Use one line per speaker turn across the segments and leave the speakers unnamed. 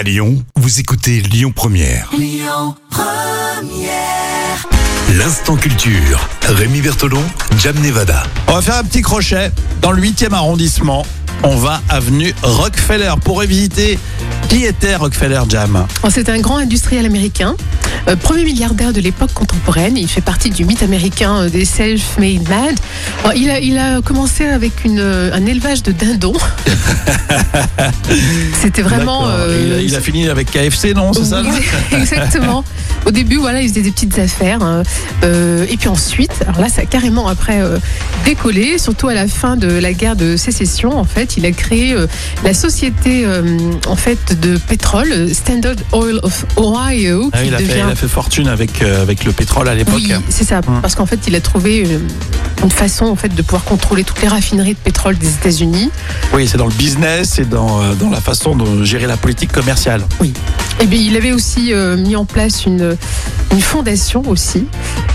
À Lyon, vous écoutez Lyon Première. L'instant culture. Rémi Bertolon, Jam Nevada.
On va faire un petit crochet dans le 8e arrondissement. On va avenue Rockefeller pour visiter qui était Rockefeller Jam?
Oh, C'est un grand industriel américain, euh, premier milliardaire de l'époque contemporaine. Il fait partie du mythe américain euh, des self-made man. Alors, il, a, il a commencé avec une, euh, un élevage de dindons. C'était vraiment. Euh,
il, a, il a fini avec KFC, non C'est ça?
Exactement. Au début, voilà, il faisait des petites affaires. hein. Euh, et puis ensuite, alors là, ça a carrément après décollé, surtout à la fin de la guerre de sécession. En fait, il a créé la société en fait de pétrole, Standard Oil of Ohio,
Ah,
qui
il, a fait,
devient
il a fait fortune avec, euh, avec le pétrole à l'époque.
oui, c'est ça.
Hum.
Parce qu'en fait, il a trouvé une façon en fait de pouvoir contrôler toutes les raffineries de pétrole des États-Unis.
Oui, c'est dans le business et dans, euh, dans la façon de gérer la politique commerciale.
Et bien, il avait aussi euh, mis en place une, une fondation aussi.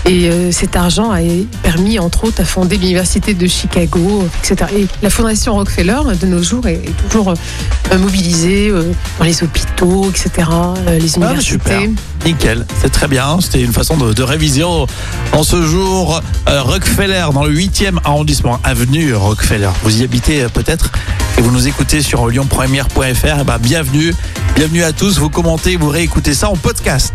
Et euh, cet argent a permis, entre autres, à fonder l'université de Chicago, etc. Et la fondation Rockefeller, de nos jours, est, est toujours euh, mobilisée euh, dans les hôpitaux, etc., euh, les
Ah,
universités.
super. Nickel, c'est très bien. C'était une façon de, de réviser en, ce jour Rockefeller dans le 8e arrondissement, avenue Rockefeller. Vous y habitez peut-être et vous nous écoutez sur lyonpremière.fr. Eh ben, bienvenue, bienvenue à tous. Vous commentez, vous réécoutez ça en podcast.